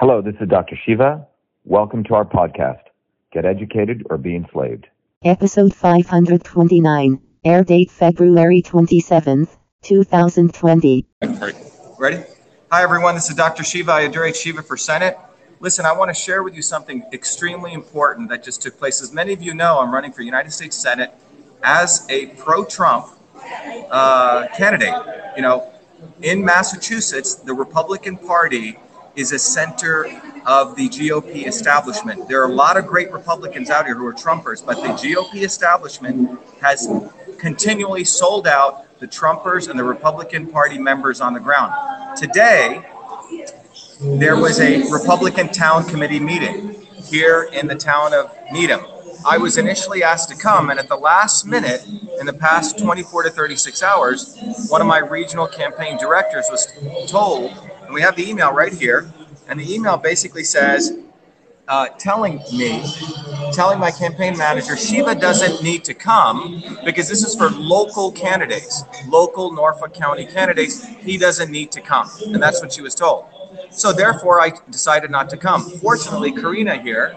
Hello, this is Dr. Shiva. Welcome to our podcast. Get educated or be enslaved. Episode 529. Air date February 27th, 2020. Ready? Hi, everyone. This is Dr. Shiva. Ayyadurai Shiva for Senate. Listen, I want to share with you something extremely important that just took place. As many of you know, I'm running for United States Senate as a pro Trump uh, candidate. You know, in Massachusetts, the Republican Party is a center of the GOP establishment. There are a lot of great Republicans out here who are Trumpers, but the GOP establishment has continually sold out the Trumpers and the Republican Party members on the ground. Today, there was a Republican town committee meeting here in the town of Needham. I was initially asked to come, and at the last minute, in the past 24 to 36 hours, one of my regional campaign directors was told, and we have the email right here, and the email basically says, uh, telling me, telling my campaign manager, Shiva doesn't need to come because this is for local candidates, local Norfolk County candidates. He doesn't need to come. And that's what she was told. So therefore, I decided not to come. Fortunately, Karina here,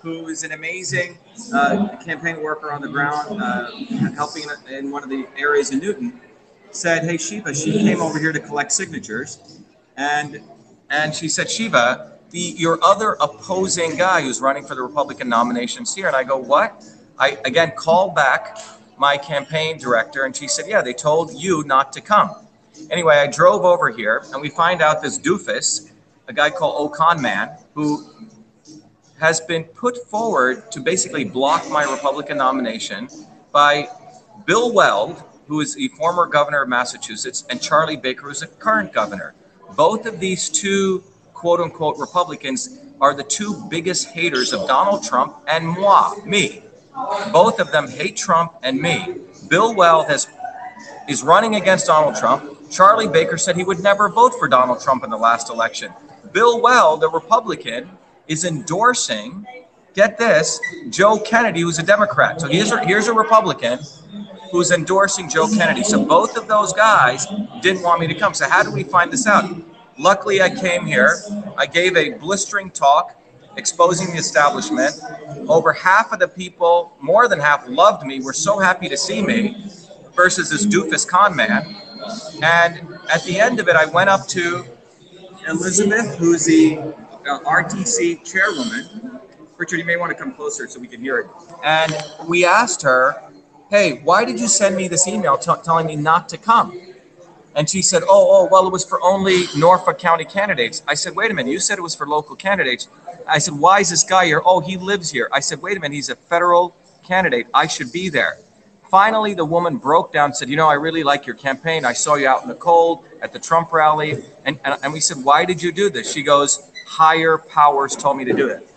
who is an amazing uh, campaign worker on the ground, uh, helping in one of the areas in Newton, said, "Hey Shiva," she came over here to collect signatures, and and she said, "Shiva, the your other opposing guy who's running for the Republican nominations here," and I go, "What?" I again called back my campaign director, and she said, "Yeah, they told you not to come." Anyway, I drove over here, and we find out this doofus, a guy called Ocon Man, who has been put forward to basically block my Republican nomination by Bill Weld, who is the former governor of Massachusetts, and Charlie Baker, who's the current governor. Both of these two quote unquote Republicans are the two biggest haters of Donald Trump and moi, me. Both of them hate Trump and me. Bill Weld has is running against Donald Trump. Charlie Baker said he would never vote for Donald Trump in the last election. Bill Weld, the Republican, is endorsing, get this, Joe Kennedy, who's a Democrat. So here's a, here's a Republican who's endorsing Joe Kennedy. So both of those guys didn't want me to come. So how did we find this out? Luckily, I came here. I gave a blistering talk exposing the establishment. Over half of the people, more than half, loved me, were so happy to see me versus this doofus con man. And at the end of it, I went up to Elizabeth, who's the uh, RTC chairwoman. Richard, you may want to come closer so we can hear it. And we asked her, hey, why did you send me this email t- telling me not to come? And she said, oh, oh, well, it was for only Norfolk County candidates. I said, wait a minute, you said it was for local candidates. I said, why is this guy here? Oh, he lives here. I said, wait a minute, he's a federal candidate. I should be there. Finally, the woman broke down and said, You know, I really like your campaign. I saw you out in the cold at the Trump rally. And, and, and we said, Why did you do this? She goes, Higher powers told me to do it.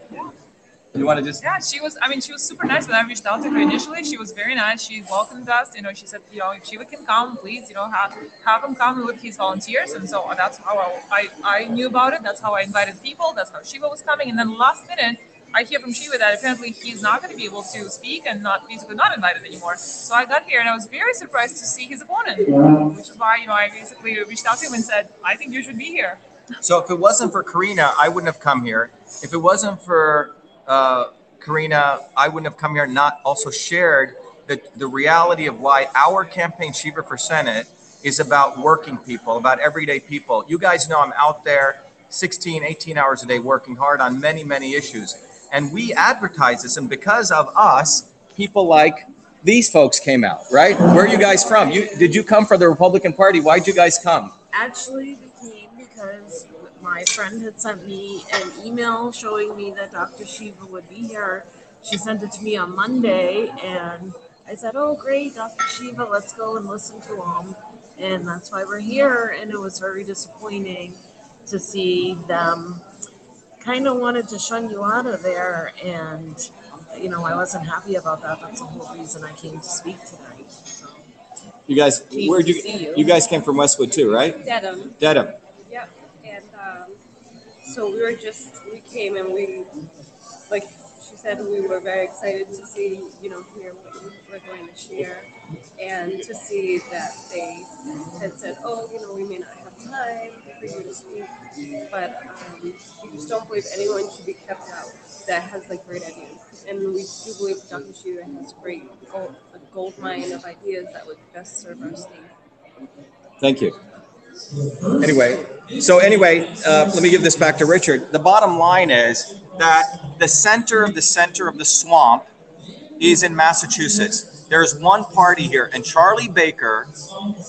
You want to just. Yeah, she was. I mean, she was super nice when I reached out to her initially. She was very nice. She welcomed us. You know, she said, you know, if Shiva can come, please, you know, have have him come with his volunteers. And so that's how I, I, I knew about it. That's how I invited people. That's how Shiva was coming. And then last minute, I hear from Shiva that apparently he's not going to be able to speak and not basically not invited anymore. So I got here and I was very surprised to see his opponent, which is why you know I basically reached out to him and said, I think you should be here. So if it wasn't for Karina, I wouldn't have come here. If it wasn't for uh, Karina, I wouldn't have come here and not also shared the, the reality of why our campaign, Shiva for Senate, is about working people, about everyday people. You guys know I'm out there 16, 18 hours a day working hard on many, many issues. And we advertise this, and because of us, people like these folks came out, right? Where are you guys from? You did you come for the Republican Party? Why'd you guys come? Actually, we came because my friend had sent me an email showing me that Dr. Shiva would be here. She sent it to me on Monday, and I said, "Oh, great, Dr. Shiva, let's go and listen to him." And that's why we're here. And it was very disappointing to see them kind of wanted to shun you out of there, and you know I wasn't happy about that. That's the whole reason I came to speak tonight. So. You guys, where'd you, you. you guys came from Westwood too, right? Dedham. Dedham. Yep. And um, so we were just we came and we like she said we were very excited to see, you know, hear what we were going to share, and to see that they had said, oh, you know, we may not have time for you to speak, but um, we just don't believe anyone should be kept out that has like great ideas, and we do believe Dr. Shiva has great gold, a gold mine of ideas that would best serve our state. Thank you. Anyway, so anyway, uh, let me give this back to Richard. The bottom line is that the center of the center of the swamp is in Massachusetts. There's one party here, and Charlie Baker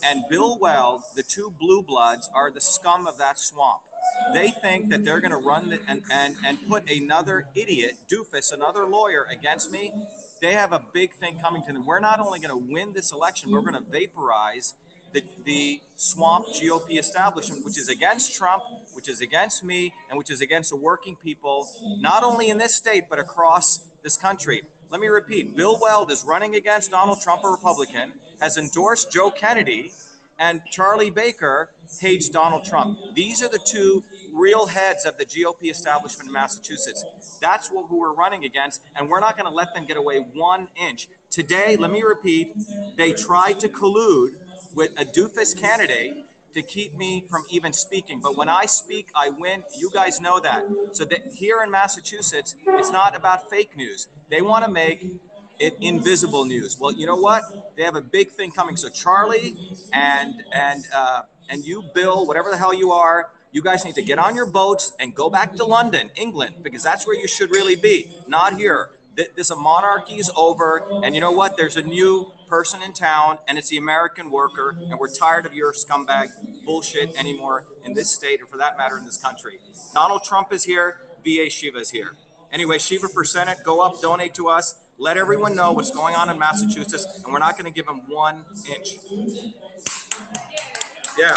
and Bill Weld, the two blue bloods, are the scum of that swamp. They think that they're going to run the, and, and, and put another idiot, doofus, another lawyer against me. They have a big thing coming to them. We're not only going to win this election, we're going to vaporize the, the swamp GOP establishment, which is against Trump, which is against me, and which is against the working people, not only in this state, but across this country. Let me repeat Bill Weld is running against Donald Trump, a Republican, has endorsed Joe Kennedy, and Charlie Baker hates Donald Trump. These are the two real heads of the GOP establishment in Massachusetts. That's what who we're running against, and we're not going to let them get away one inch. Today, let me repeat, they tried to collude with a doofus candidate to keep me from even speaking. But when I speak, I win. You guys know that. So that here in Massachusetts, it's not about fake news. They want to make it invisible news. Well, you know what? They have a big thing coming. So Charlie and and uh, and you, Bill, whatever the hell you are, you guys need to get on your boats and go back to London, England, because that's where you should really be, not here. This a monarchy is over, and you know what? There's a new person in town, and it's the American worker, and we're tired of your scumbag bullshit anymore in this state, or for that matter, in this country. Donald Trump is here. VA Shiva is here. Anyway, Shiva for Senate, go up, donate to us. Let everyone know what's going on in Massachusetts, and we're not going to give them one inch. Yeah.